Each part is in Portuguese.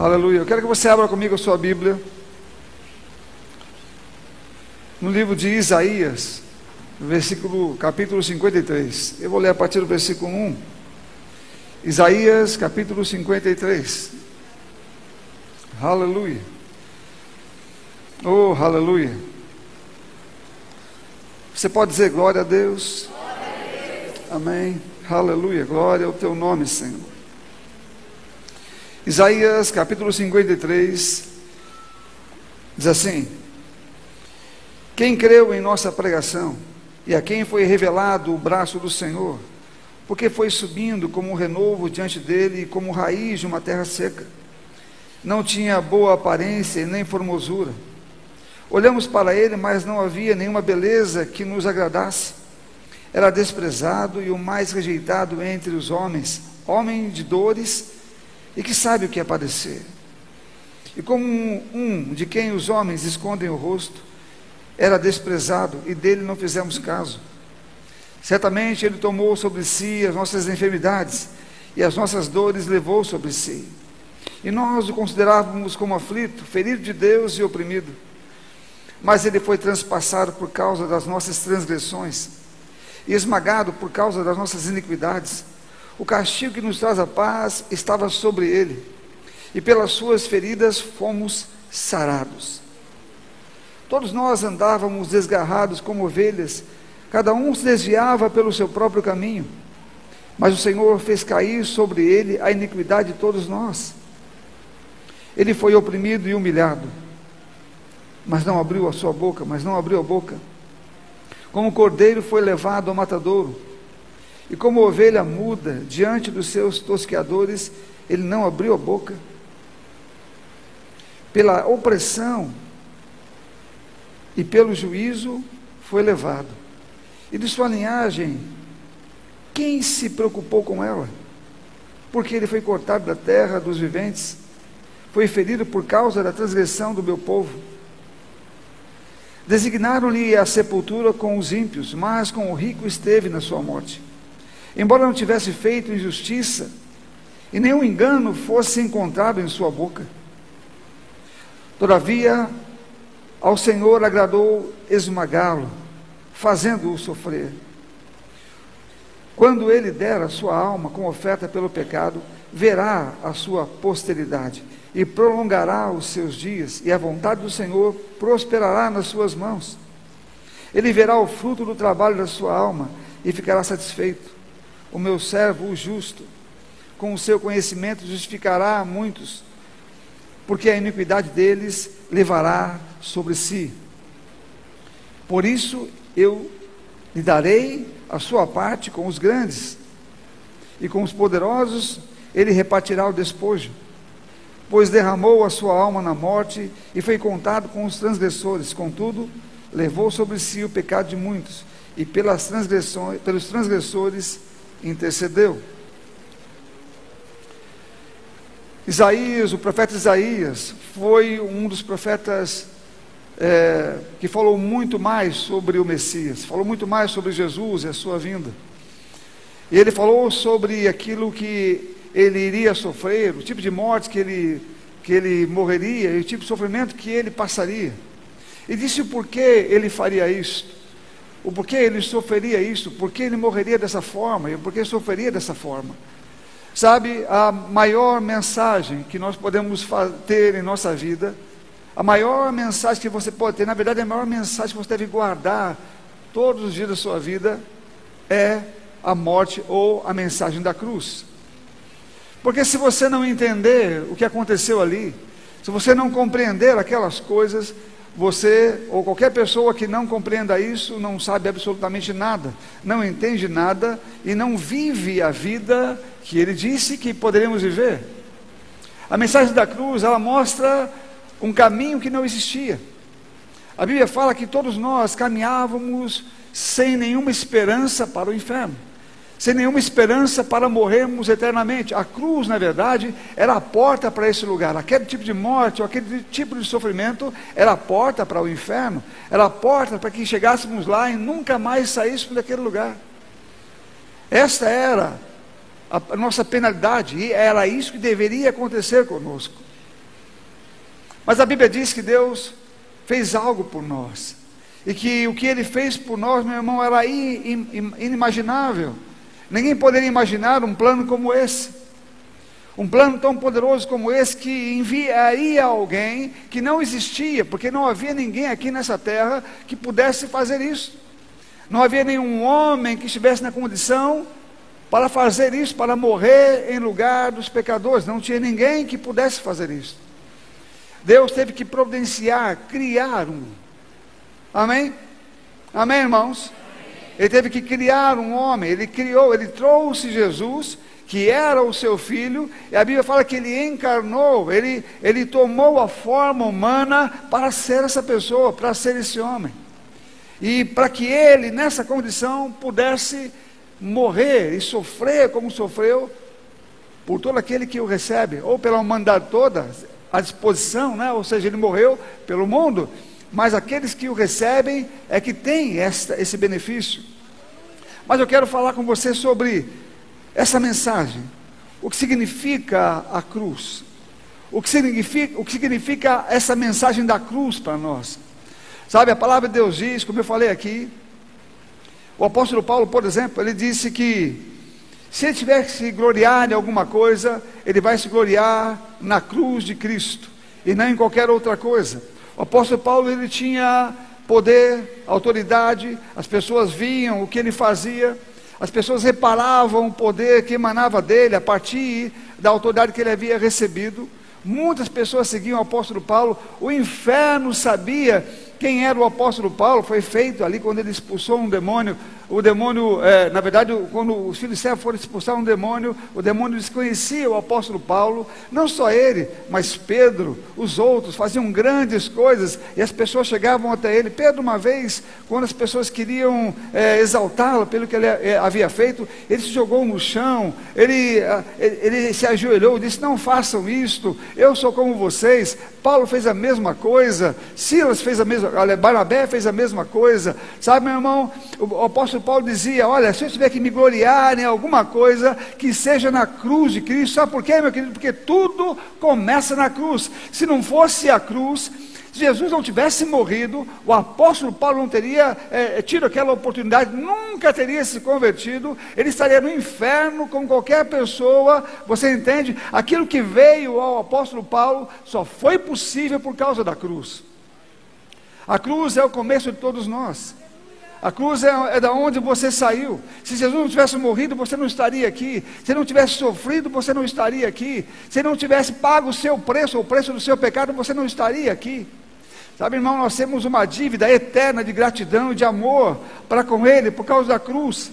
Aleluia. Eu quero que você abra comigo a sua Bíblia. No livro de Isaías, versículo, capítulo 53. Eu vou ler a partir do versículo 1. Isaías, capítulo 53. Aleluia. Oh, aleluia. Você pode dizer glória a Deus? Glória a Deus. Amém. Aleluia. Glória ao teu nome, Senhor. Isaías capítulo 53 diz assim: Quem creu em nossa pregação e a quem foi revelado o braço do Senhor, porque foi subindo como um renovo diante dele, como raiz de uma terra seca. Não tinha boa aparência nem formosura. Olhamos para ele, mas não havia nenhuma beleza que nos agradasse. Era desprezado e o mais rejeitado entre os homens, homem de dores e que sabe o que é padecer. E como um, um de quem os homens escondem o rosto, era desprezado e dele não fizemos caso. Certamente ele tomou sobre si as nossas enfermidades e as nossas dores levou sobre si. E nós o considerávamos como aflito, ferido de Deus e oprimido. Mas ele foi transpassado por causa das nossas transgressões e esmagado por causa das nossas iniquidades. O castigo que nos traz a paz estava sobre ele, e pelas suas feridas fomos sarados. Todos nós andávamos desgarrados como ovelhas, cada um se desviava pelo seu próprio caminho, mas o Senhor fez cair sobre ele a iniquidade de todos nós. Ele foi oprimido e humilhado, mas não abriu a sua boca, mas não abriu a boca. Como cordeiro foi levado ao matadouro, e como ovelha muda diante dos seus tosqueadores, ele não abriu a boca. Pela opressão e pelo juízo foi levado. E de sua linhagem, quem se preocupou com ela? Porque ele foi cortado da terra dos viventes, foi ferido por causa da transgressão do meu povo. Designaram-lhe a sepultura com os ímpios, mas com o rico esteve na sua morte embora não tivesse feito injustiça, e nenhum engano fosse encontrado em sua boca. Todavia, ao Senhor agradou esmagá-lo, fazendo-o sofrer. Quando ele der a sua alma com oferta pelo pecado, verá a sua posteridade e prolongará os seus dias, e a vontade do Senhor prosperará nas suas mãos. Ele verá o fruto do trabalho da sua alma e ficará satisfeito o meu servo, o justo, com o seu conhecimento justificará a muitos, porque a iniquidade deles levará sobre si. Por isso eu lhe darei a sua parte com os grandes, e com os poderosos ele repartirá o despojo, pois derramou a sua alma na morte e foi contado com os transgressores, contudo, levou sobre si o pecado de muitos, e pelas transgressões, pelos transgressores intercedeu. Isaías, o profeta Isaías, foi um dos profetas é, que falou muito mais sobre o Messias, falou muito mais sobre Jesus e a sua vinda. E ele falou sobre aquilo que ele iria sofrer, o tipo de morte que ele, que ele morreria e o tipo de sofrimento que ele passaria. E disse o porquê ele faria isto o porquê ele sofreria isso, porquê ele morreria dessa forma e porquê sofreria dessa forma. Sabe, a maior mensagem que nós podemos ter em nossa vida, a maior mensagem que você pode ter, na verdade, a maior mensagem que você deve guardar todos os dias da sua vida é a morte ou a mensagem da cruz. Porque se você não entender o que aconteceu ali, se você não compreender aquelas coisas, você ou qualquer pessoa que não compreenda isso não sabe absolutamente nada, não entende nada e não vive a vida que ele disse que poderíamos viver. A mensagem da cruz, ela mostra um caminho que não existia. A Bíblia fala que todos nós caminhávamos sem nenhuma esperança para o inferno sem nenhuma esperança para morrermos eternamente. A cruz, na verdade, era a porta para esse lugar. Aquele tipo de morte, ou aquele tipo de sofrimento, era a porta para o inferno, era a porta para que chegássemos lá e nunca mais saíssemos daquele lugar. Esta era a nossa penalidade, e era isso que deveria acontecer conosco. Mas a Bíblia diz que Deus fez algo por nós. E que o que ele fez por nós, meu irmão, era inimaginável. Ninguém poderia imaginar um plano como esse. Um plano tão poderoso como esse que enviaria alguém que não existia, porque não havia ninguém aqui nessa terra que pudesse fazer isso. Não havia nenhum homem que estivesse na condição para fazer isso, para morrer em lugar dos pecadores. Não tinha ninguém que pudesse fazer isso. Deus teve que providenciar, criar um. Amém? Amém, irmãos? Ele teve que criar um homem, ele criou, ele trouxe Jesus, que era o seu filho, e a Bíblia fala que ele encarnou, ele, ele tomou a forma humana para ser essa pessoa, para ser esse homem. E para que ele, nessa condição, pudesse morrer e sofrer como sofreu por todo aquele que o recebe, ou pela humanidade toda, à disposição, né? ou seja, ele morreu pelo mundo, mas aqueles que o recebem é que têm esta, esse benefício. Mas eu quero falar com você sobre essa mensagem, o que significa a cruz, o que significa, o que significa essa mensagem da cruz para nós. Sabe, a palavra de Deus diz, como eu falei aqui, o apóstolo Paulo, por exemplo, ele disse que se ele tiver que se gloriar em alguma coisa, ele vai se gloriar na cruz de Cristo e não em qualquer outra coisa. O apóstolo Paulo ele tinha poder, autoridade, as pessoas viam o que ele fazia, as pessoas reparavam o poder que emanava dele a partir da autoridade que ele havia recebido. Muitas pessoas seguiam o apóstolo Paulo, o inferno sabia quem era o apóstolo Paulo, foi feito ali quando ele expulsou um demônio o demônio, é, na verdade, quando os filhos de servo foram expulsar um demônio, o demônio desconhecia o apóstolo Paulo, não só ele, mas Pedro, os outros, faziam grandes coisas e as pessoas chegavam até ele. Pedro, uma vez, quando as pessoas queriam é, exaltá-lo pelo que ele é, havia feito, ele se jogou no chão, ele, ele, ele se ajoelhou e disse: Não façam isto, eu sou como vocês. Paulo fez a mesma coisa, Silas fez a mesma, Barnabé fez a mesma coisa, sabe, meu irmão, o apóstolo apóstolo Paulo dizia: Olha, se eu tiver que me gloriar em alguma coisa, que seja na cruz de Cristo. Sabe por quê, meu querido? Porque tudo começa na cruz. Se não fosse a cruz, se Jesus não tivesse morrido, o apóstolo Paulo não teria é, tido aquela oportunidade, nunca teria se convertido, ele estaria no inferno com qualquer pessoa. Você entende? Aquilo que veio ao apóstolo Paulo só foi possível por causa da cruz. A cruz é o começo de todos nós. A cruz é, é da onde você saiu. Se Jesus não tivesse morrido, você não estaria aqui. Se não tivesse sofrido, você não estaria aqui. Se não tivesse pago o seu preço, o preço do seu pecado, você não estaria aqui. Sabe, irmão, nós temos uma dívida eterna de gratidão de amor para com Ele por causa da cruz.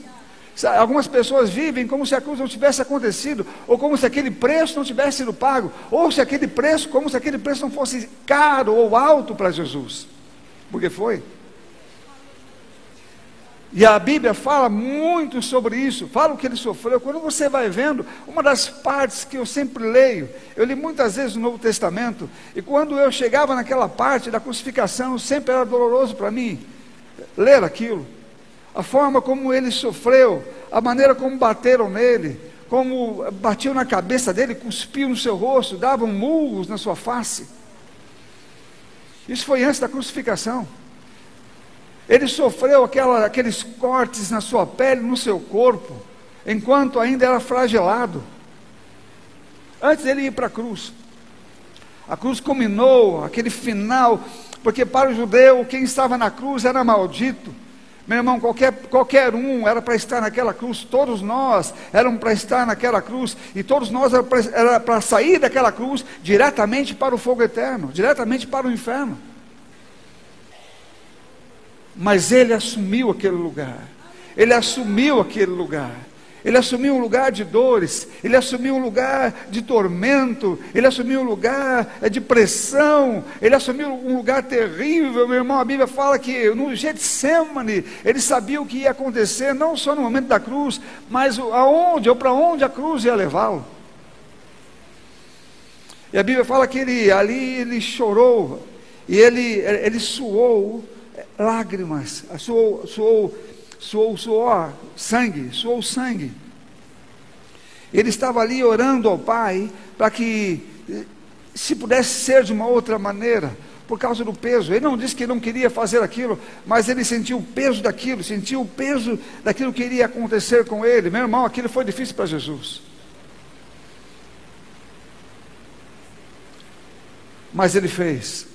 Algumas pessoas vivem como se a cruz não tivesse acontecido, ou como se aquele preço não tivesse sido pago, ou se aquele preço, como se aquele preço não fosse caro ou alto para Jesus. Porque foi. E a Bíblia fala muito sobre isso, fala o que ele sofreu. Quando você vai vendo, uma das partes que eu sempre leio, eu li muitas vezes o Novo Testamento, e quando eu chegava naquela parte da crucificação, sempre era doloroso para mim ler aquilo. A forma como ele sofreu, a maneira como bateram nele, como batiam na cabeça dele, cuspiam no seu rosto, davam murros na sua face. Isso foi antes da crucificação. Ele sofreu aquela, aqueles cortes na sua pele, no seu corpo, enquanto ainda era flagelado. Antes dele ir para a cruz. A cruz culminou, aquele final, porque para o judeu, quem estava na cruz era maldito. Meu irmão, qualquer, qualquer um era para estar naquela cruz, todos nós eram para estar naquela cruz, e todos nós era para sair daquela cruz diretamente para o fogo eterno, diretamente para o inferno. Mas ele assumiu aquele lugar. Ele assumiu aquele lugar. Ele assumiu um lugar de dores, ele assumiu um lugar de tormento, ele assumiu um lugar de pressão, ele assumiu um lugar terrível. Meu irmão, a Bíblia fala que no Getsemane ele sabia o que ia acontecer, não só no momento da cruz, mas aonde ou para onde a cruz ia levá-lo. E a Bíblia fala que ele ali ele chorou e ele, ele suou lágrimas, suou, suou, suou suor, sangue, suou sangue. Ele estava ali orando ao Pai para que se pudesse ser de uma outra maneira, por causa do peso. Ele não disse que não queria fazer aquilo, mas ele sentiu o peso daquilo, sentiu o peso daquilo que iria acontecer com ele. Meu irmão, aquilo foi difícil para Jesus. Mas ele fez.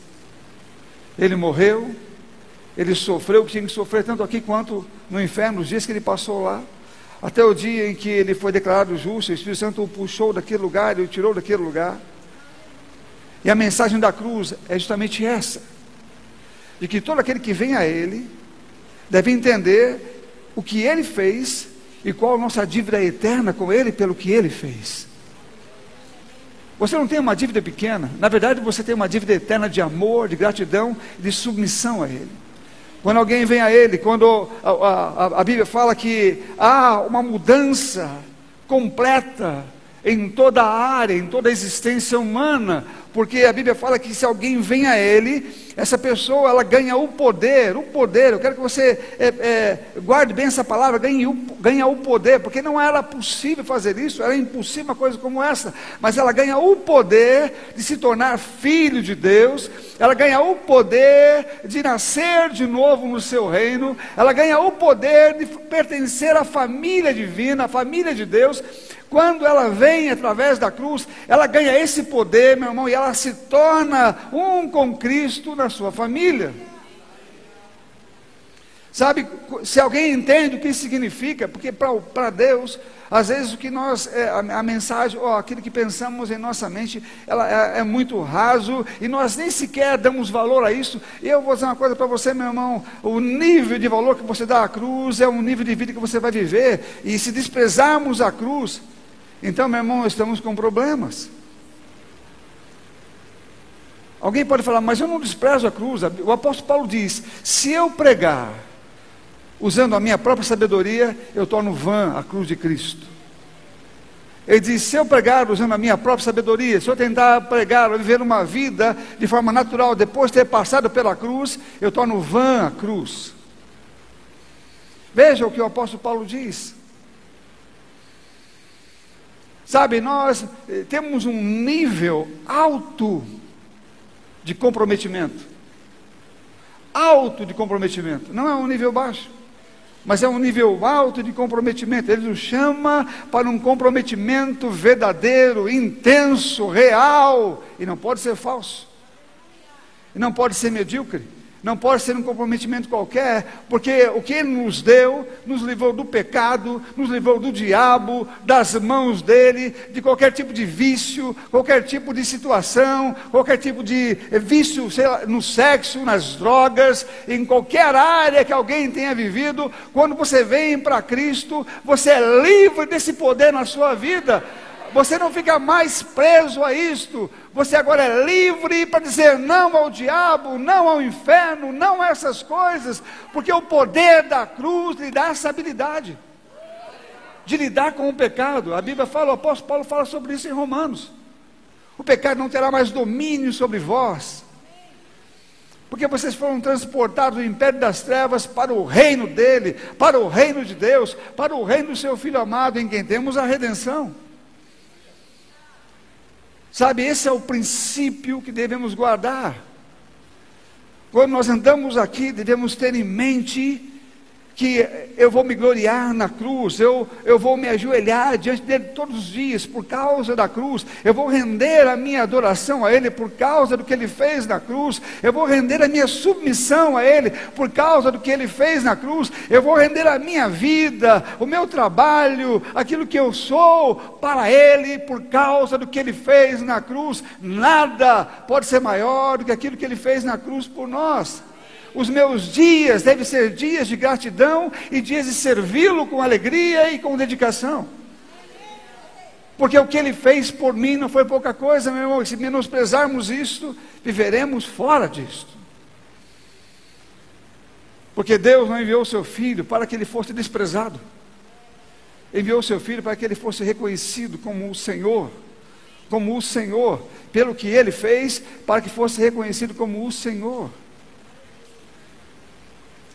Ele morreu, ele sofreu o que tinha que sofrer, tanto aqui quanto no inferno, os dias que ele passou lá. Até o dia em que ele foi declarado justo, o Espírito Santo o puxou daquele lugar e o tirou daquele lugar. E a mensagem da cruz é justamente essa: de que todo aquele que vem a Ele deve entender o que Ele fez e qual a nossa dívida eterna com Ele pelo que Ele fez. Você não tem uma dívida pequena, na verdade você tem uma dívida eterna de amor, de gratidão, de submissão a Ele. Quando alguém vem a Ele, quando a, a, a Bíblia fala que há uma mudança completa em toda a área, em toda a existência humana, porque a Bíblia fala que se alguém vem a Ele, essa pessoa ela ganha o poder, o poder. Eu quero que você é, é, guarde bem essa palavra, ganhe o, ganha o poder, porque não era possível fazer isso, era impossível uma coisa como essa, mas ela ganha o poder de se tornar filho de Deus, ela ganha o poder de nascer de novo no seu reino, ela ganha o poder de pertencer à família divina, à família de Deus. Quando ela vem através da cruz, ela ganha esse poder, meu irmão, e ela se torna um com Cristo na sua família. Sabe, se alguém entende o que significa, porque para Deus, às vezes o que nós, é, a, a, mensagem, ou aquilo que pensamos em nossa mente, ela é, é, muito raso, e nós nem sequer damos valor a isso. E eu vou dizer uma coisa para você, meu irmão: o nível de valor que você dá à cruz é um nível de vida que você vai viver, e se desprezarmos a cruz, então, meu irmão, estamos com problemas. Alguém pode falar, mas eu não desprezo a cruz. O apóstolo Paulo diz: se eu pregar usando a minha própria sabedoria, eu torno vã a cruz de Cristo. Ele diz: se eu pregar usando a minha própria sabedoria, se eu tentar pregar, viver uma vida de forma natural, depois de ter passado pela cruz, eu torno vã a cruz. Veja o que o apóstolo Paulo diz. Sabe, nós eh, temos um nível alto de comprometimento. Alto de comprometimento. Não é um nível baixo, mas é um nível alto de comprometimento. Ele nos chama para um comprometimento verdadeiro, intenso, real. E não pode ser falso. E não pode ser medíocre não pode ser um comprometimento qualquer, porque o que Ele nos deu, nos livrou do pecado, nos livrou do diabo, das mãos dele, de qualquer tipo de vício, qualquer tipo de situação, qualquer tipo de vício lá, no sexo, nas drogas, em qualquer área que alguém tenha vivido. Quando você vem para Cristo, você é livre desse poder na sua vida. Você não fica mais preso a isto. Você agora é livre para dizer não ao diabo, não ao inferno, não a essas coisas, porque o poder da cruz lhe dá essa habilidade de lidar com o pecado. A Bíblia fala, o apóstolo Paulo fala sobre isso em Romanos. O pecado não terá mais domínio sobre vós, porque vocês foram transportados do império das trevas para o reino dele, para o reino de Deus, para o reino do seu Filho amado, em quem temos a redenção. Sabe, esse é o princípio que devemos guardar. Quando nós andamos aqui, devemos ter em mente que eu vou me gloriar na cruz, eu, eu vou me ajoelhar diante dele todos os dias por causa da cruz, eu vou render a minha adoração a ele por causa do que ele fez na cruz, eu vou render a minha submissão a ele por causa do que ele fez na cruz, eu vou render a minha vida, o meu trabalho, aquilo que eu sou para ele por causa do que ele fez na cruz. Nada pode ser maior do que aquilo que ele fez na cruz por nós. Os meus dias devem ser dias de gratidão e dias de servi-lo com alegria e com dedicação. Porque o que ele fez por mim não foi pouca coisa, meu irmão. Se menosprezarmos isto, viveremos fora disto. Porque Deus não enviou seu filho para que ele fosse desprezado. Enviou seu filho para que ele fosse reconhecido como o Senhor, como o Senhor, pelo que ele fez, para que fosse reconhecido como o Senhor.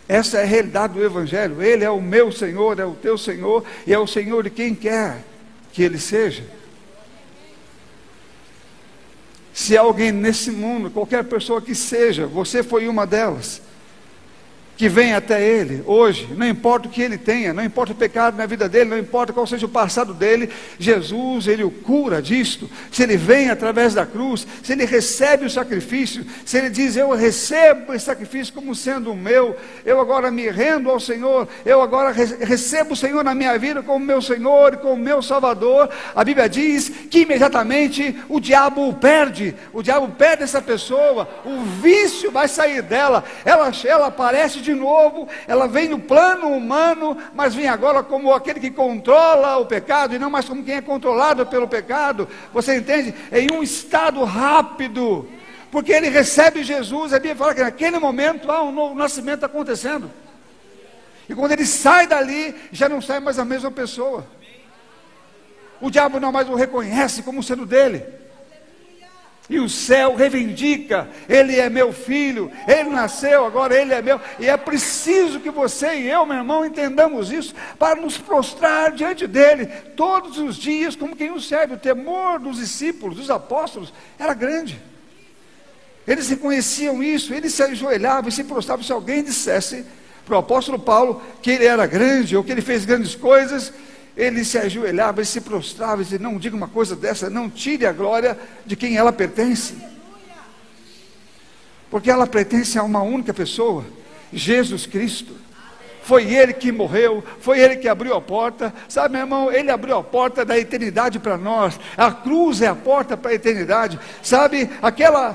Essa é a realidade do Evangelho. Ele é o meu Senhor, é o teu Senhor e é o Senhor de quem quer que Ele seja. Se alguém nesse mundo, qualquer pessoa que seja, você foi uma delas, que vem até Ele hoje, não importa o que ele tenha, não importa o pecado na vida dele, não importa qual seja o passado dele, Jesus, Ele o cura disto. Se Ele vem através da cruz, se Ele recebe o sacrifício, se Ele diz: Eu recebo esse sacrifício como sendo o meu, eu agora me rendo ao Senhor, eu agora recebo o Senhor na minha vida como meu Senhor e como meu Salvador. A Bíblia diz que imediatamente o diabo o perde, o diabo perde essa pessoa, o vício vai sair dela, ela, ela aparece de novo, ela vem no plano humano, mas vem agora como aquele que controla o pecado e não mais como quem é controlado pelo pecado. Você entende? Em um estado rápido, porque ele recebe Jesus, a Bíblia fala que naquele momento há um novo nascimento acontecendo. E quando ele sai dali, já não sai mais a mesma pessoa. O diabo não mais o reconhece como sendo dele. E o céu reivindica: Ele é meu filho, Ele nasceu, agora Ele é meu. E é preciso que você e eu, meu irmão, entendamos isso para nos prostrar diante dEle todos os dias, como quem o serve. O temor dos discípulos, dos apóstolos, era grande. Eles reconheciam isso, eles se ajoelhavam e se prostravam. Se alguém dissesse para o apóstolo Paulo que ele era grande ou que ele fez grandes coisas, ele se ajoelhava, ele se prostrava e dizia: Não diga uma coisa dessa, não tire a glória de quem ela pertence. Porque ela pertence a uma única pessoa, Jesus Cristo. Foi Ele que morreu, foi Ele que abriu a porta. Sabe, meu irmão, Ele abriu a porta da eternidade para nós. A cruz é a porta para a eternidade. Sabe, aquela,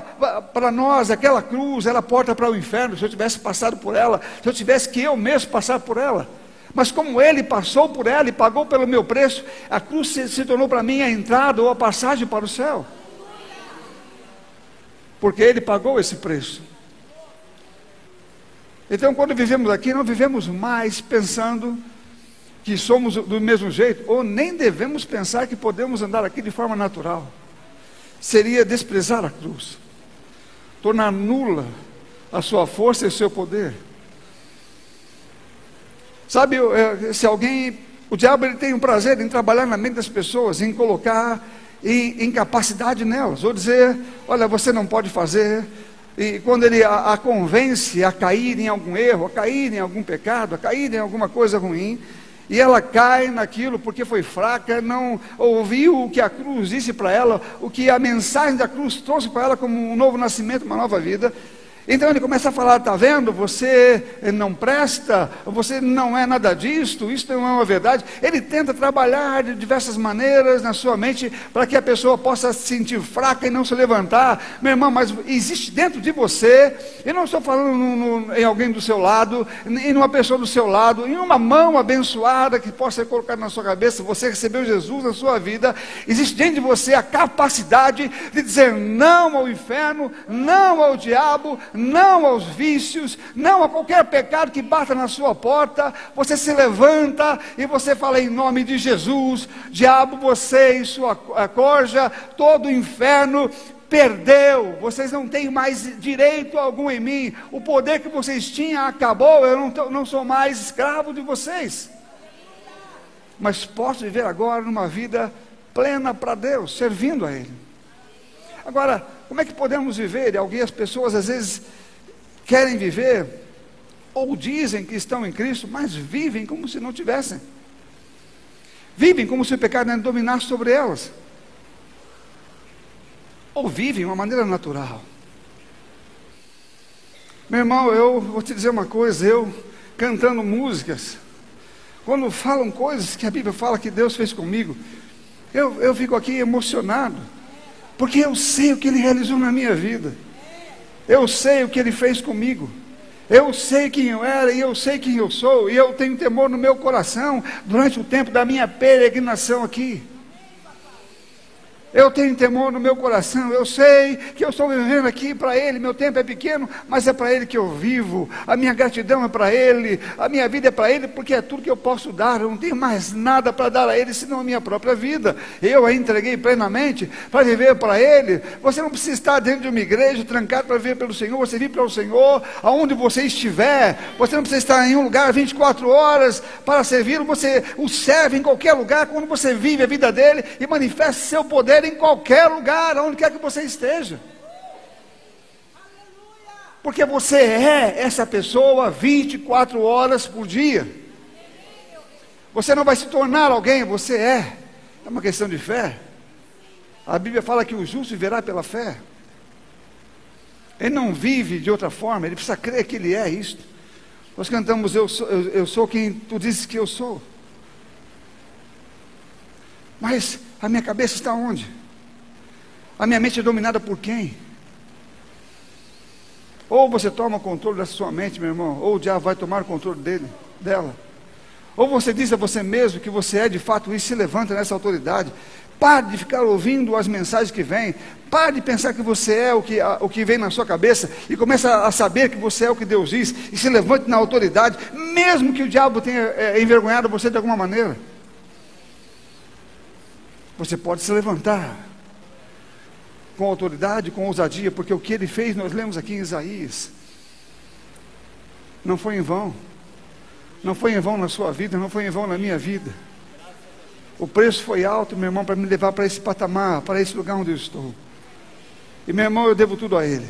para nós, aquela cruz era a porta para o inferno. Se eu tivesse passado por ela, se eu tivesse que eu mesmo passar por ela. Mas como ele passou por ela e pagou pelo meu preço, a cruz se, se tornou para mim a entrada ou a passagem para o céu. Porque ele pagou esse preço. Então, quando vivemos aqui, não vivemos mais pensando que somos do mesmo jeito, ou nem devemos pensar que podemos andar aqui de forma natural. Seria desprezar a cruz, tornar nula a sua força e o seu poder. Sabe, se alguém, o diabo ele tem um prazer em trabalhar na mente das pessoas, em colocar incapacidade nelas, ou dizer, olha, você não pode fazer. E quando ele a, a convence a cair em algum erro, a cair em algum pecado, a cair em alguma coisa ruim, e ela cai naquilo porque foi fraca, não ouviu o que a cruz disse para ela, o que a mensagem da cruz trouxe para ela como um novo nascimento, uma nova vida. Então ele começa a falar: está vendo? Você não presta, você não é nada disto, isso não é uma verdade. Ele tenta trabalhar de diversas maneiras na sua mente para que a pessoa possa se sentir fraca e não se levantar. Meu irmão, mas existe dentro de você, eu não estou falando no, no, em alguém do seu lado, em uma pessoa do seu lado, em uma mão abençoada que possa ser colocada na sua cabeça. Você recebeu Jesus na sua vida, existe dentro de você a capacidade de dizer não ao inferno, não ao diabo não aos vícios, não a qualquer pecado que bata na sua porta. Você se levanta e você fala em nome de Jesus, diabo, você e sua corja, todo o inferno perdeu, vocês não têm mais direito algum em mim, o poder que vocês tinham acabou, eu não, não sou mais escravo de vocês. Mas posso viver agora numa vida plena para Deus, servindo a Ele. Agora, como é que podemos viver? E algumas pessoas às vezes querem viver, ou dizem que estão em Cristo, mas vivem como se não tivessem. Vivem como se o pecado não dominasse sobre elas. Ou vivem de uma maneira natural. Meu irmão, eu vou te dizer uma coisa, eu cantando músicas, quando falam coisas que a Bíblia fala que Deus fez comigo, eu, eu fico aqui emocionado. Porque eu sei o que Ele realizou na minha vida. Eu sei o que Ele fez comigo. Eu sei quem eu era e eu sei quem eu sou. E eu tenho temor no meu coração durante o tempo da minha peregrinação aqui. Eu tenho temor no meu coração. Eu sei que eu estou vivendo aqui para Ele. Meu tempo é pequeno, mas é para Ele que eu vivo. A minha gratidão é para Ele. A minha vida é para Ele, porque é tudo que eu posso dar. Eu não tenho mais nada para dar a Ele, senão a minha própria vida. Eu a entreguei plenamente para viver para Ele. Você não precisa estar dentro de uma igreja, trancado para viver pelo Senhor. Você vive o Senhor, aonde você estiver. Você não precisa estar em um lugar 24 horas para servir. Você o serve em qualquer lugar, quando você vive a vida dele e manifesta seu poder em qualquer lugar, onde quer que você esteja. Porque você é essa pessoa 24 horas por dia. Você não vai se tornar alguém, você é. É uma questão de fé. A Bíblia fala que o justo viverá pela fé. Ele não vive de outra forma, ele precisa crer que ele é isto. Nós cantamos eu sou, eu, eu sou quem tu dizes que eu sou. Mas a minha cabeça está onde? A minha mente é dominada por quem? Ou você toma o controle da sua mente, meu irmão, ou o diabo vai tomar o controle dele, dela. Ou você diz a você mesmo que você é de fato isso se levanta nessa autoridade. Pare de ficar ouvindo as mensagens que vêm. Pare de pensar que você é o que, o que vem na sua cabeça e começa a saber que você é o que Deus diz e se levante na autoridade, mesmo que o diabo tenha é, envergonhado você de alguma maneira. Você pode se levantar com autoridade, com ousadia, porque o que ele fez, nós lemos aqui em Isaías, não foi em vão. Não foi em vão na sua vida, não foi em vão na minha vida. O preço foi alto, meu irmão, para me levar para esse patamar, para esse lugar onde eu estou. E meu irmão, eu devo tudo a Ele.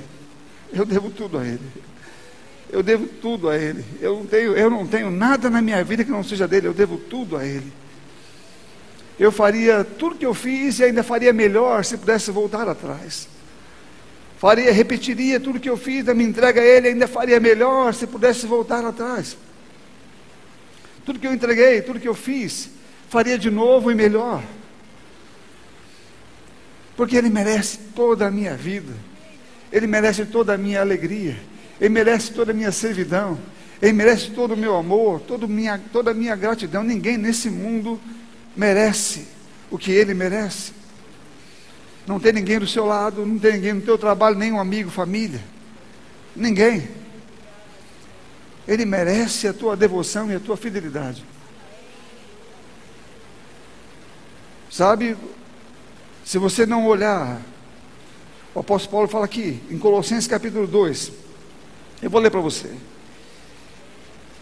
Eu devo tudo a Ele. Eu devo tudo a Ele. Eu não tenho, eu não tenho nada na minha vida que não seja dele. Eu devo tudo a Ele. Eu faria tudo que eu fiz e ainda faria melhor se pudesse voltar atrás. Faria, repetiria tudo que eu fiz minha entrega a Ele, ainda faria melhor se pudesse voltar atrás. Tudo que eu entreguei, tudo que eu fiz, faria de novo e melhor. Porque Ele merece toda a minha vida, Ele merece toda a minha alegria, Ele merece toda a minha servidão, Ele merece todo o meu amor, toda, minha, toda a minha gratidão. Ninguém nesse mundo o que Ele merece. Não tem ninguém do seu lado, não tem ninguém no teu trabalho, nem um amigo, família. Ninguém. Ele merece a tua devoção e a tua fidelidade. Sabe, se você não olhar, o apóstolo Paulo fala aqui, em Colossenses capítulo 2, eu vou ler para você.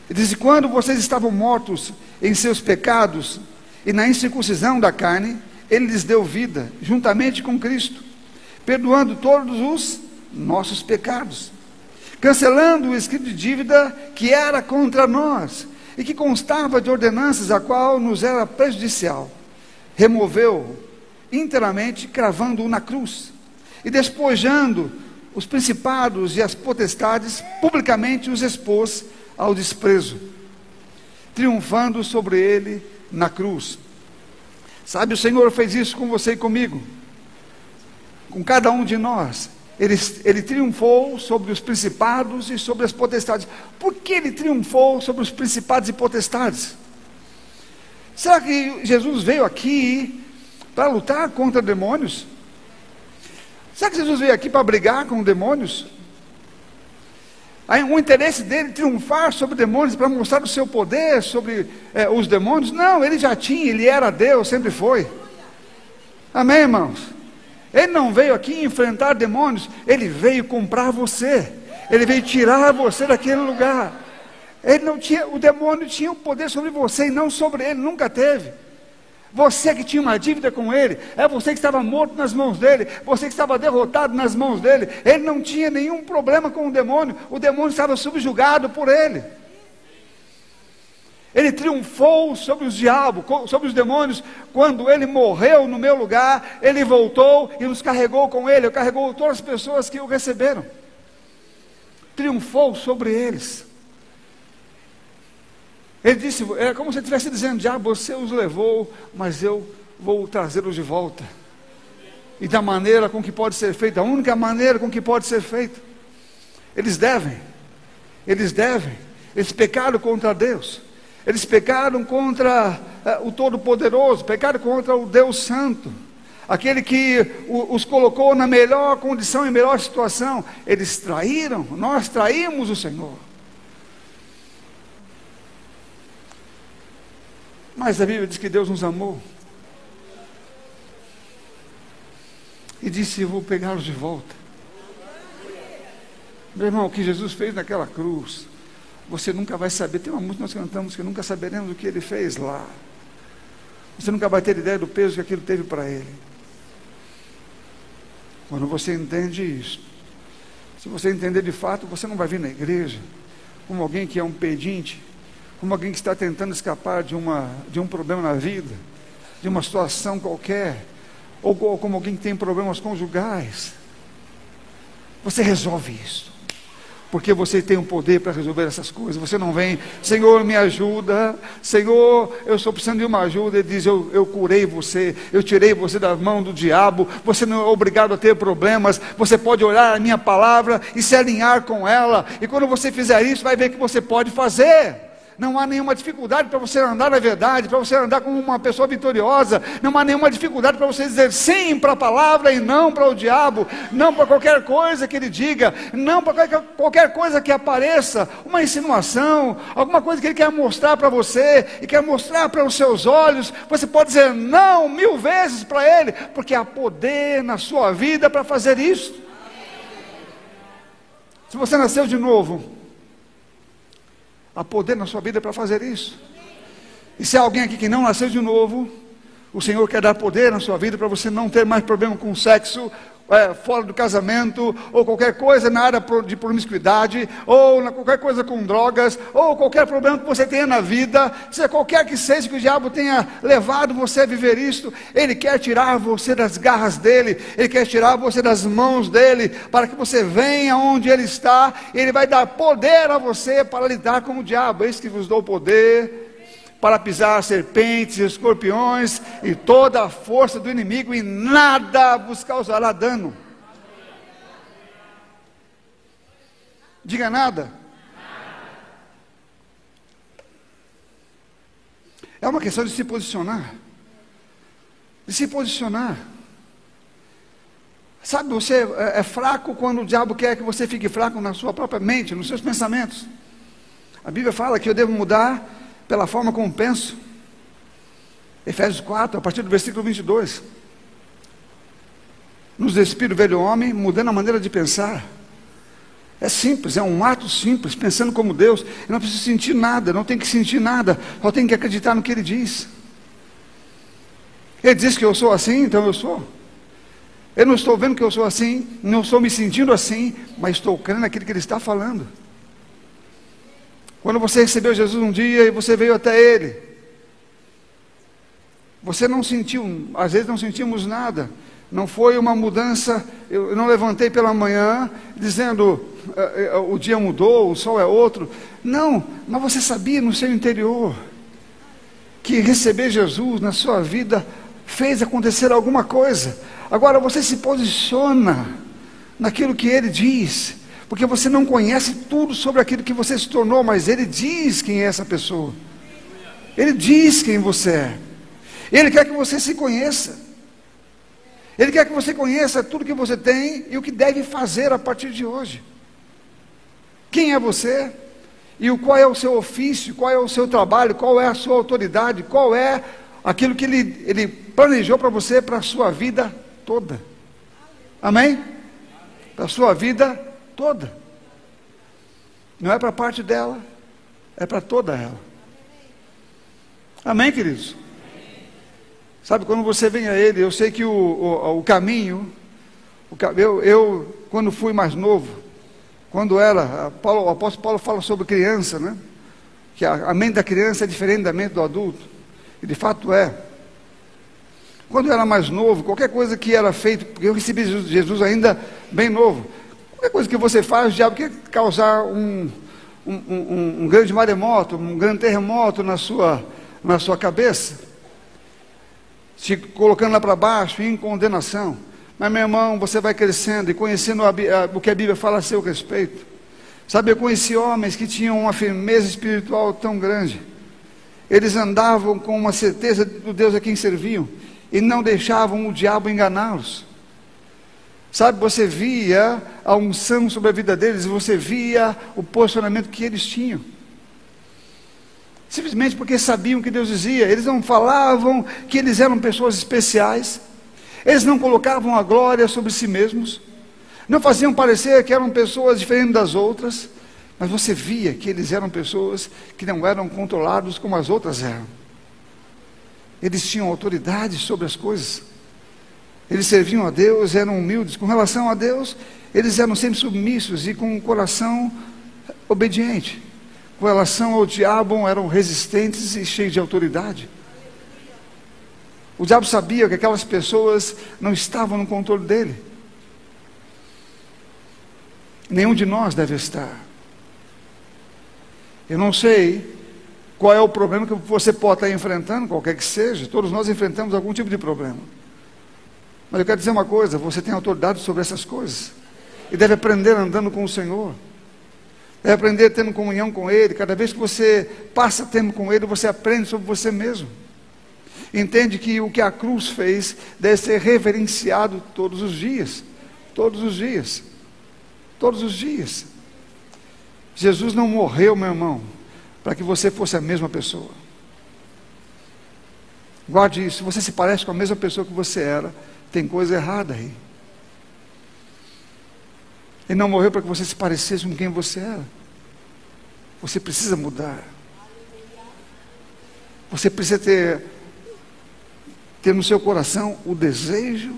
Ele diz: Quando vocês estavam mortos em seus pecados e na incircuncisão da carne, ele lhes deu vida, juntamente com Cristo, perdoando todos os nossos pecados cancelando o escrito de dívida que era contra nós e que constava de ordenanças a qual nos era prejudicial. Removeu inteiramente, cravando-o na cruz e despojando os principados e as potestades, publicamente os expôs ao desprezo, triunfando sobre ele na cruz. Sabe, o Senhor fez isso com você e comigo, com cada um de nós ele, ele triunfou sobre os principados e sobre as potestades. Por que ele triunfou sobre os principados e potestades? Será que Jesus veio aqui para lutar contra demônios? Será que Jesus veio aqui para brigar com demônios? O interesse dele triunfar sobre demônios para mostrar o seu poder sobre é, os demônios? Não, ele já tinha, ele era Deus, sempre foi. Amém, irmãos? Ele não veio aqui enfrentar demônios, ele veio comprar você. Ele veio tirar você daquele lugar. Ele não tinha, o demônio tinha o poder sobre você e não sobre ele, nunca teve. Você que tinha uma dívida com ele, é você que estava morto nas mãos dele, você que estava derrotado nas mãos dele. Ele não tinha nenhum problema com o demônio, o demônio estava subjugado por ele. Ele triunfou sobre os diabos, sobre os demônios, quando ele morreu no meu lugar, ele voltou e nos carregou com ele, carregou todas as pessoas que o receberam. Triunfou sobre eles. Ele disse, é como se ele estivesse dizendo, diabo, você os levou, mas eu vou trazê-los de volta. E da maneira com que pode ser feito, a única maneira com que pode ser feito. Eles devem, eles devem, eles pecaram contra Deus. Eles pecaram contra uh, o Todo-Poderoso, pecaram contra o Deus Santo, aquele que o, os colocou na melhor condição e melhor situação. Eles traíram, nós traímos o Senhor. Mas a Bíblia diz que Deus nos amou. E disse: Eu vou pegá-los de volta. Meu irmão, o que Jesus fez naquela cruz você nunca vai saber. Tem uma música que nós cantamos que nunca saberemos o que ele fez lá. Você nunca vai ter ideia do peso que aquilo teve para ele. Quando você entende isso, se você entender de fato, você não vai vir na igreja como alguém que é um pedinte, como alguém que está tentando escapar de, uma, de um problema na vida, de uma situação qualquer, ou, ou como alguém que tem problemas conjugais. Você resolve isso porque você tem o um poder para resolver essas coisas. Você não vem, Senhor, me ajuda, Senhor, eu estou precisando de uma ajuda. Ele diz: eu, eu curei você, eu tirei você da mão do diabo. Você não é obrigado a ter problemas. Você pode olhar a minha palavra e se alinhar com ela. E quando você fizer isso, vai ver que você pode fazer. Não há nenhuma dificuldade para você andar na verdade, para você andar como uma pessoa vitoriosa. Não há nenhuma dificuldade para você dizer sim para a palavra e não para o diabo, não para qualquer coisa que ele diga, não para qualquer, coisa que apareça, uma insinuação, alguma coisa que ele quer mostrar para você e quer mostrar para os seus olhos. Você pode dizer não mil vezes para ele, porque há poder na sua vida para fazer isso. Se você nasceu de novo, Há poder na sua vida para fazer isso. E se há alguém aqui que não nasceu de novo, o Senhor quer dar poder na sua vida para você não ter mais problema com sexo, é, fora do casamento, ou qualquer coisa na área de promiscuidade, ou na, qualquer coisa com drogas, ou qualquer problema que você tenha na vida, seja qualquer que seja que o diabo tenha levado você a viver isto, ele quer tirar você das garras dele, ele quer tirar você das mãos dele, para que você venha onde ele está, ele vai dar poder a você para lidar com o diabo, eis que vos dou poder para pisar serpentes escorpiões e toda a força do inimigo, e nada vos causará dano. Diga nada. É uma questão de se posicionar. De se posicionar. Sabe, você é, é fraco quando o diabo quer que você fique fraco na sua própria mente, nos seus pensamentos. A Bíblia fala que eu devo mudar pela forma como penso. Efésios 4, a partir do versículo 22. Nos despide o velho homem, mudando a maneira de pensar. É simples, é um ato simples, pensando como Deus. Eu não preciso sentir nada, não tem que sentir nada, só tem que acreditar no que Ele diz. Ele diz que eu sou assim, então eu sou. Eu não estou vendo que eu sou assim, não estou me sentindo assim, mas estou crendo naquilo que Ele está falando. Quando você recebeu Jesus um dia e você veio até Ele, você não sentiu, às vezes não sentimos nada, não foi uma mudança, eu não levantei pela manhã dizendo eh, eh, o dia mudou, o sol é outro. Não, mas você sabia no seu interior que receber Jesus na sua vida fez acontecer alguma coisa. Agora você se posiciona naquilo que ele diz porque você não conhece tudo sobre aquilo que você se tornou, mas Ele diz quem é essa pessoa. Ele diz quem você é. Ele quer que você se conheça. Ele quer que você conheça tudo que você tem e o que deve fazer a partir de hoje. Quem é você? E qual é o seu ofício? Qual é o seu trabalho? Qual é a sua autoridade? Qual é aquilo que Ele, ele planejou para você, para a sua vida toda? Amém? Para a sua vida toda toda. Não é para parte dela, é para toda ela. Amém, queridos? Sabe, quando você vem a Ele, eu sei que o, o, o caminho, o, eu, eu, quando fui mais novo, quando era, Paulo, o apóstolo Paulo fala sobre criança, né? Que a, a mente da criança é diferente da mente do adulto. E de fato é. Quando eu era mais novo, qualquer coisa que era feito, porque eu recebi Jesus ainda bem novo, Qualquer coisa que você faz, o diabo quer causar um, um, um, um grande maremoto, um grande terremoto na sua, na sua cabeça, te colocando lá para baixo, em condenação. Mas, meu irmão, você vai crescendo e conhecendo a, a, o que a Bíblia fala a seu respeito. Sabe, eu conheci homens que tinham uma firmeza espiritual tão grande. Eles andavam com uma certeza do Deus a quem serviam e não deixavam o diabo enganá-los. Sabe, você via a unção sobre a vida deles, você via o posicionamento que eles tinham. Simplesmente porque sabiam o que Deus dizia. Eles não falavam que eles eram pessoas especiais. Eles não colocavam a glória sobre si mesmos. Não faziam parecer que eram pessoas diferentes das outras. Mas você via que eles eram pessoas que não eram controlados como as outras eram. Eles tinham autoridade sobre as coisas. Eles serviam a Deus, eram humildes. Com relação a Deus, eles eram sempre submissos e com o coração obediente. Com relação ao diabo, eram resistentes e cheios de autoridade. O diabo sabia que aquelas pessoas não estavam no controle dele. Nenhum de nós deve estar. Eu não sei qual é o problema que você pode estar enfrentando, qualquer que seja. Todos nós enfrentamos algum tipo de problema. Mas eu quero dizer uma coisa: você tem autoridade sobre essas coisas. E deve aprender andando com o Senhor. Deve aprender tendo comunhão com Ele. Cada vez que você passa tempo com Ele, você aprende sobre você mesmo. Entende que o que a cruz fez deve ser reverenciado todos os dias. Todos os dias. Todos os dias. Jesus não morreu, meu irmão, para que você fosse a mesma pessoa. Guarde isso. Você se parece com a mesma pessoa que você era, tem coisa errada aí. Ele não morreu para que você se parecesse com quem você era. Você precisa mudar. Você precisa ter, ter no seu coração o desejo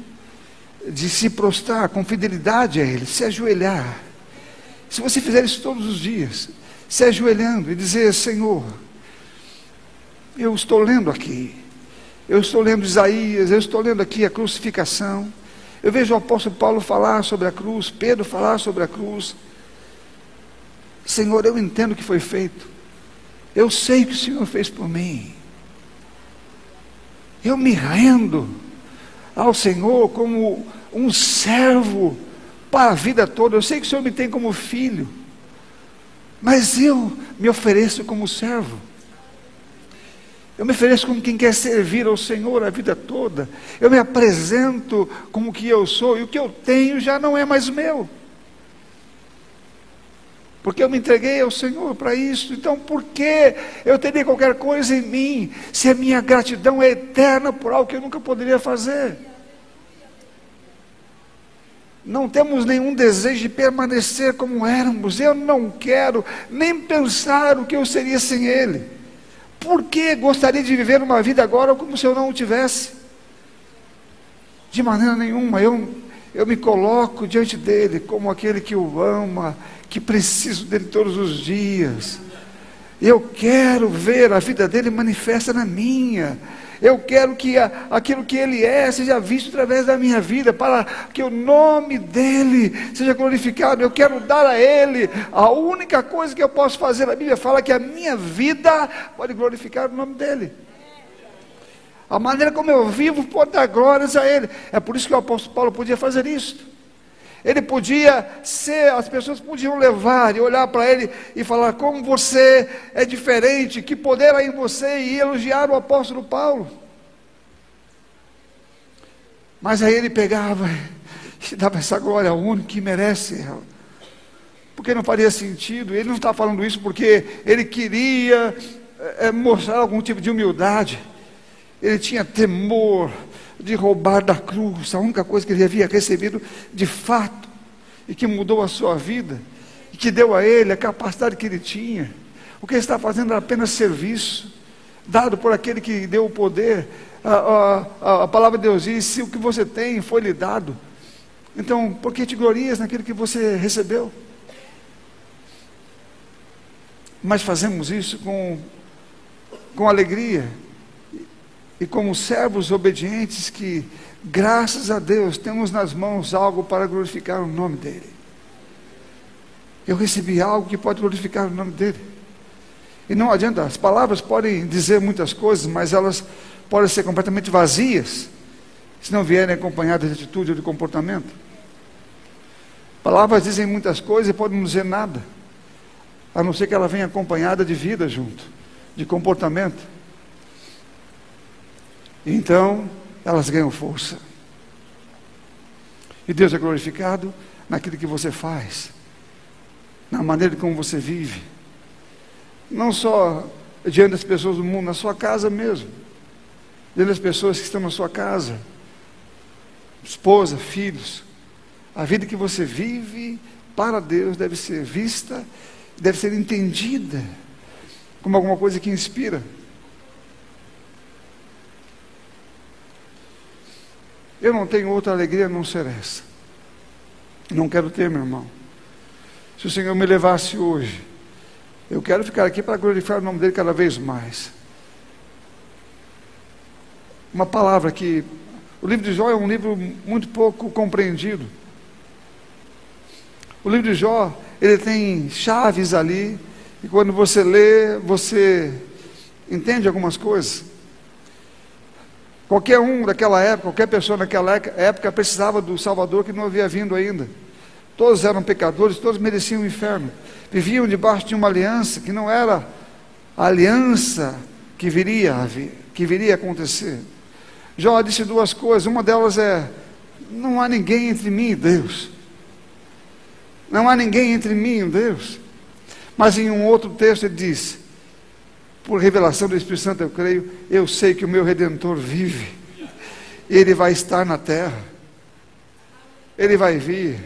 de se prostrar com fidelidade a Ele, se ajoelhar. Se você fizer isso todos os dias, se ajoelhando e dizer: Senhor, eu estou lendo aqui, eu estou lendo Isaías, eu estou lendo aqui a crucificação. Eu vejo o apóstolo Paulo falar sobre a cruz, Pedro falar sobre a cruz. Senhor, eu entendo o que foi feito. Eu sei o que o Senhor fez por mim. Eu me rendo ao Senhor como um servo para a vida toda. Eu sei que o Senhor me tem como filho. Mas eu me ofereço como servo. Eu me ofereço como quem quer servir ao Senhor a vida toda. Eu me apresento como que eu sou e o que eu tenho já não é mais meu. Porque eu me entreguei ao Senhor para isso. Então, por que eu teria qualquer coisa em mim se a minha gratidão é eterna por algo que eu nunca poderia fazer? Não temos nenhum desejo de permanecer como éramos. Eu não quero nem pensar o que eu seria sem Ele. Por que gostaria de viver uma vida agora como se eu não o tivesse? De maneira nenhuma. Eu, eu me coloco diante dele como aquele que o ama, que preciso dele todos os dias. Eu quero ver a vida dele manifesta na minha. Eu quero que a, aquilo que Ele é seja visto através da minha vida, para que o nome dEle seja glorificado. Eu quero dar a Ele a única coisa que eu posso fazer. A Bíblia fala que a minha vida pode glorificar o nome dEle. A maneira como eu vivo pode dar glórias a Ele. É por isso que o apóstolo Paulo podia fazer isso. Ele podia ser, as pessoas podiam levar e olhar para ele e falar como você é diferente, que poder há em você, e elogiar o apóstolo Paulo. Mas aí ele pegava e dava essa glória ao único que merece ela. Porque não faria sentido, ele não está falando isso porque ele queria é, mostrar algum tipo de humildade, ele tinha temor, de roubar da cruz, a única coisa que ele havia recebido de fato, e que mudou a sua vida, e que deu a ele a capacidade que ele tinha. O que ele está fazendo era apenas serviço, dado por aquele que deu o poder. A, a, a palavra de Deus diz: se o que você tem foi lhe dado, então por que te glorias naquilo que você recebeu? Mas fazemos isso com, com alegria, e como servos obedientes que, graças a Deus, temos nas mãos algo para glorificar o nome dEle. Eu recebi algo que pode glorificar o nome dEle. E não adianta, as palavras podem dizer muitas coisas, mas elas podem ser completamente vazias, se não vierem acompanhadas de atitude ou de comportamento. Palavras dizem muitas coisas e podem não dizer nada, a não ser que ela venha acompanhada de vida junto, de comportamento. Então, elas ganham força. E Deus é glorificado naquilo que você faz, na maneira como você vive. Não só diante das pessoas do mundo, na sua casa mesmo. Diante das pessoas que estão na sua casa, esposa, filhos. A vida que você vive para Deus deve ser vista, deve ser entendida como alguma coisa que inspira. Eu não tenho outra alegria a não ser essa. Não quero ter, meu irmão. Se o Senhor me levasse hoje, eu quero ficar aqui para glorificar o nome dele cada vez mais. Uma palavra que o livro de Jó é um livro muito pouco compreendido. O livro de Jó, ele tem chaves ali, e quando você lê, você entende algumas coisas. Qualquer um daquela época, qualquer pessoa naquela época precisava do Salvador que não havia vindo ainda. Todos eram pecadores, todos mereciam o inferno. Viviam debaixo de uma aliança que não era a aliança que viria a, vir, que viria a acontecer. Jó disse duas coisas. Uma delas é: não há ninguém entre mim e Deus. Não há ninguém entre mim e Deus. Mas em um outro texto ele diz: por revelação do Espírito Santo eu creio, eu sei que o meu redentor vive. Ele vai estar na terra. Ele vai vir.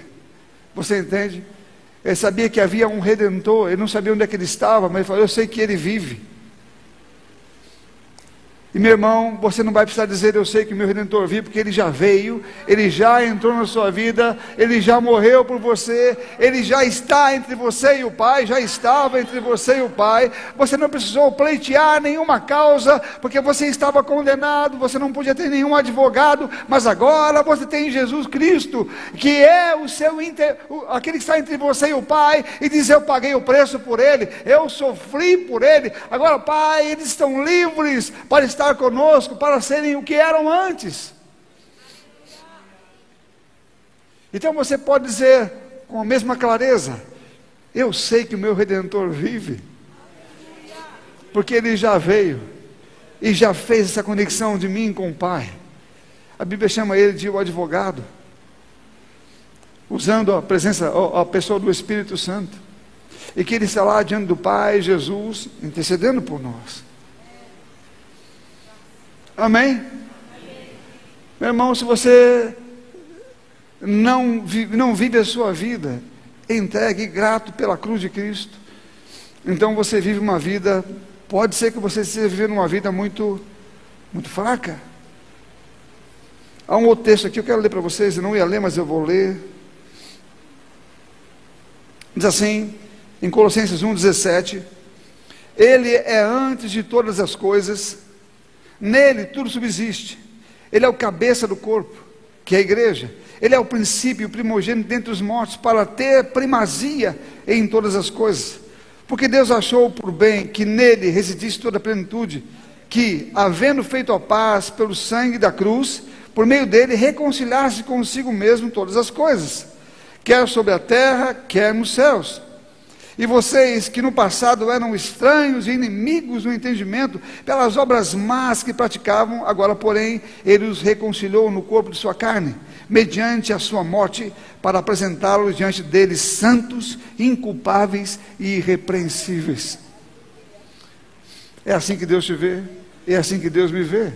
Você entende? Ele sabia que havia um redentor, ele não sabia onde é que ele estava, mas ele falou: Eu sei que ele vive. E meu irmão, você não vai precisar dizer eu sei que meu redentor vive, porque ele já veio, ele já entrou na sua vida, ele já morreu por você, ele já está entre você e o Pai, já estava entre você e o Pai. Você não precisou pleitear nenhuma causa, porque você estava condenado, você não podia ter nenhum advogado, mas agora você tem Jesus Cristo, que é o seu inter, aquele que está entre você e o Pai, e diz: Eu paguei o preço por ele, eu sofri por ele. Agora, Pai, eles estão livres para estar estar conosco para serem o que eram antes. Então você pode dizer com a mesma clareza: Eu sei que o meu redentor vive, porque ele já veio e já fez essa conexão de mim com o Pai. A Bíblia chama ele de o advogado, usando a presença, a pessoa do Espírito Santo, e que ele está lá diante do Pai, Jesus, intercedendo por nós. Amém? Meu irmão, se você não vive, não vive a sua vida entregue e grato pela cruz de Cristo, então você vive uma vida, pode ser que você esteja vivendo uma vida muito, muito fraca. Há um outro texto aqui, eu quero ler para vocês, eu não ia ler, mas eu vou ler. Diz assim, em Colossenses 1,17: Ele é antes de todas as coisas, Nele tudo subsiste. Ele é o cabeça do corpo, que é a igreja. Ele é o princípio, o primogênito dentre os mortos, para ter primazia em todas as coisas. Porque Deus achou por bem que nele residisse toda a plenitude, que, havendo feito a paz pelo sangue da cruz, por meio dele reconciliasse consigo mesmo todas as coisas, quer sobre a terra, quer nos céus e vocês que no passado eram estranhos e inimigos no entendimento, pelas obras más que praticavam, agora, porém, ele os reconciliou no corpo de sua carne, mediante a sua morte, para apresentá-los diante deles santos, inculpáveis e irrepreensíveis. É assim que Deus te vê, é assim que Deus me vê.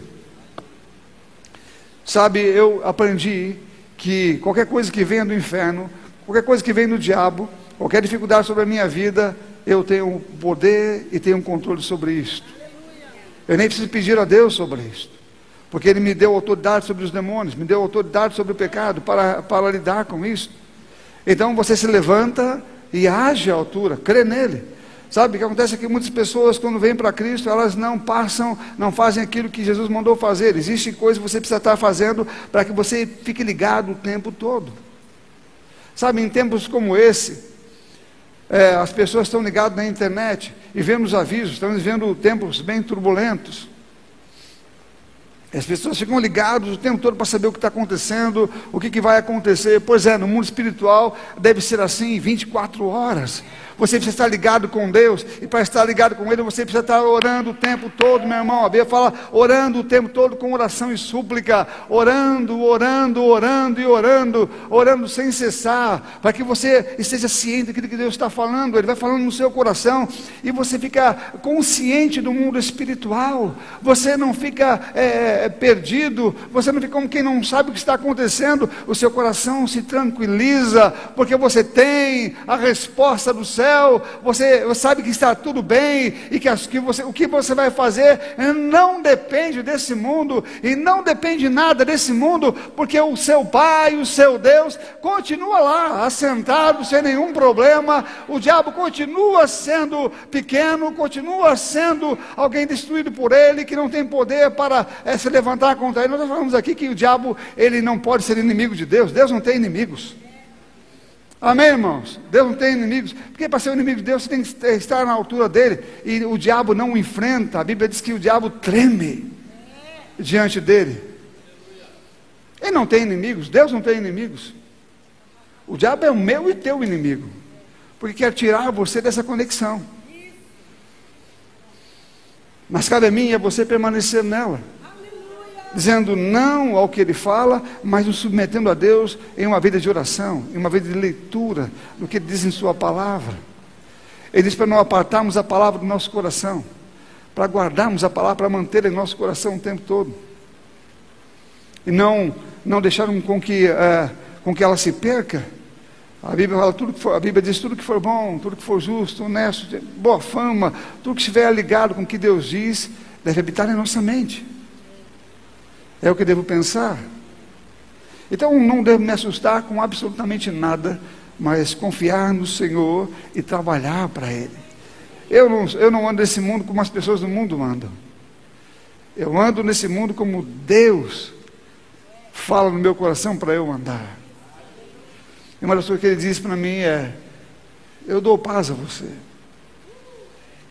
Sabe, eu aprendi que qualquer coisa que venha do inferno, qualquer coisa que vem do diabo, Qualquer dificuldade sobre a minha vida, eu tenho poder e tenho controle sobre isto. Eu nem preciso pedir a Deus sobre isto. Porque Ele me deu autoridade sobre os demônios, me deu autoridade sobre o pecado para, para lidar com isso. Então você se levanta e age à altura, crê nele. Sabe o que acontece é que muitas pessoas, quando vêm para Cristo, elas não passam, não fazem aquilo que Jesus mandou fazer. Existem coisas que você precisa estar fazendo para que você fique ligado o tempo todo. Sabe, em tempos como esse, é, as pessoas estão ligadas na internet e vendo os avisos, estamos vivendo tempos bem turbulentos. As pessoas ficam ligadas o tempo todo para saber o que está acontecendo, o que, que vai acontecer. Pois é, no mundo espiritual deve ser assim, 24 horas. Você precisa estar ligado com Deus, e para estar ligado com Ele, você precisa estar orando o tempo todo, meu irmão. A Bíblia fala orando o tempo todo com oração e súplica, orando, orando, orando e orando, orando sem cessar, para que você esteja ciente daquilo que Deus está falando. Ele vai falando no seu coração, e você fica consciente do mundo espiritual. Você não fica é, é, perdido, você não fica como quem não sabe o que está acontecendo, o seu coração se tranquiliza, porque você tem a resposta do céu, você sabe que está tudo bem e que, as, que você, o que você vai fazer não depende desse mundo e não depende nada desse mundo, porque o seu Pai, o seu Deus, continua lá, assentado, sem nenhum problema, o diabo continua sendo pequeno, continua sendo alguém destruído por ele, que não tem poder para é, se levantar contra ele. Nós falamos aqui que o diabo ele não pode ser inimigo de Deus. Deus não tem inimigos. Amém, irmãos? Deus não tem inimigos. Porque para ser inimigo de Deus, você tem que estar na altura dele. E o diabo não o enfrenta. A Bíblia diz que o diabo treme diante dele. Ele não tem inimigos. Deus não tem inimigos. O diabo é o meu e teu inimigo. Porque quer tirar você dessa conexão. Mas cabe a mim a você permanecer nela. Dizendo não ao que ele fala, mas nos submetendo a Deus em uma vida de oração, em uma vida de leitura do que ele diz em Sua palavra. Ele diz para não apartarmos a palavra do nosso coração, para guardarmos a palavra, para manter em nosso coração o tempo todo. E não, não deixar com que, uh, com que ela se perca a Bíblia fala tudo que for, a Bíblia diz tudo que for bom, tudo que for justo, honesto, boa fama, tudo que estiver ligado com o que Deus diz, deve habitar em nossa mente. É o que devo pensar. Então não devo me assustar com absolutamente nada, mas confiar no Senhor e trabalhar para Ele. Eu não, eu não ando nesse mundo como as pessoas do mundo andam. Eu ando nesse mundo como Deus fala no meu coração para eu andar. E uma das coisas que ele disse para mim é: Eu dou paz a você.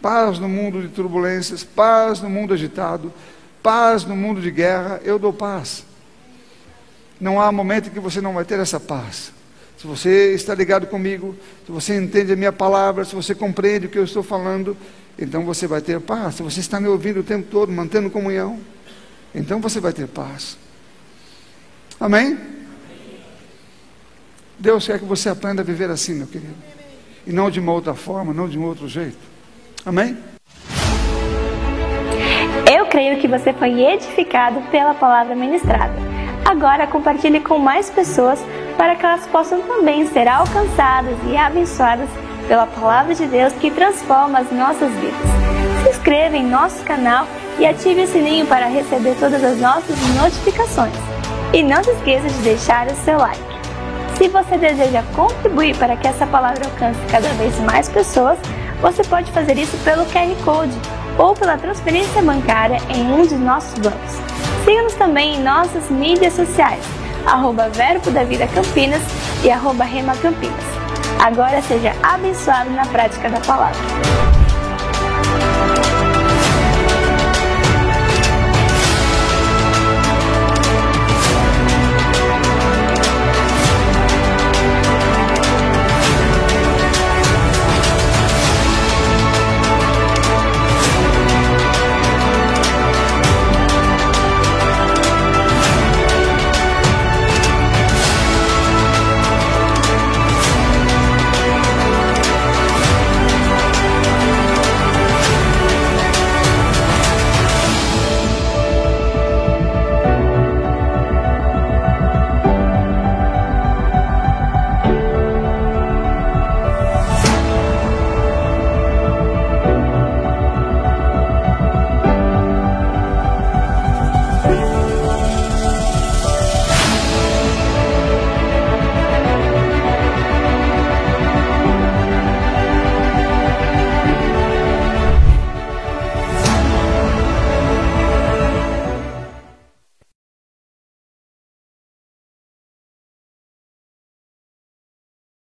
Paz no mundo de turbulências, paz no mundo agitado, paz no mundo de guerra, eu dou paz. Não há momento em que você não vai ter essa paz. Se você está ligado comigo, se você entende a minha palavra, se você compreende o que eu estou falando, então você vai ter paz. Se você está me ouvindo o tempo todo, mantendo comunhão, então você vai ter paz. Amém? Deus quer que você aprenda a viver assim, meu querido. E não de uma outra forma, não de um outro jeito. Amém? Creio que você foi edificado pela palavra ministrada. Agora compartilhe com mais pessoas para que elas possam também ser alcançadas e abençoadas pela palavra de Deus que transforma as nossas vidas. Se inscreva em nosso canal e ative o sininho para receber todas as nossas notificações. E não se esqueça de deixar o seu like. Se você deseja contribuir para que essa palavra alcance cada vez mais pessoas, você pode fazer isso pelo QR Code ou pela transferência bancária em um de nossos bancos. Siga-nos também em nossas mídias sociais, arroba Verbo da Vida Campinas e arroba Rema Campinas. Agora seja abençoado na prática da palavra.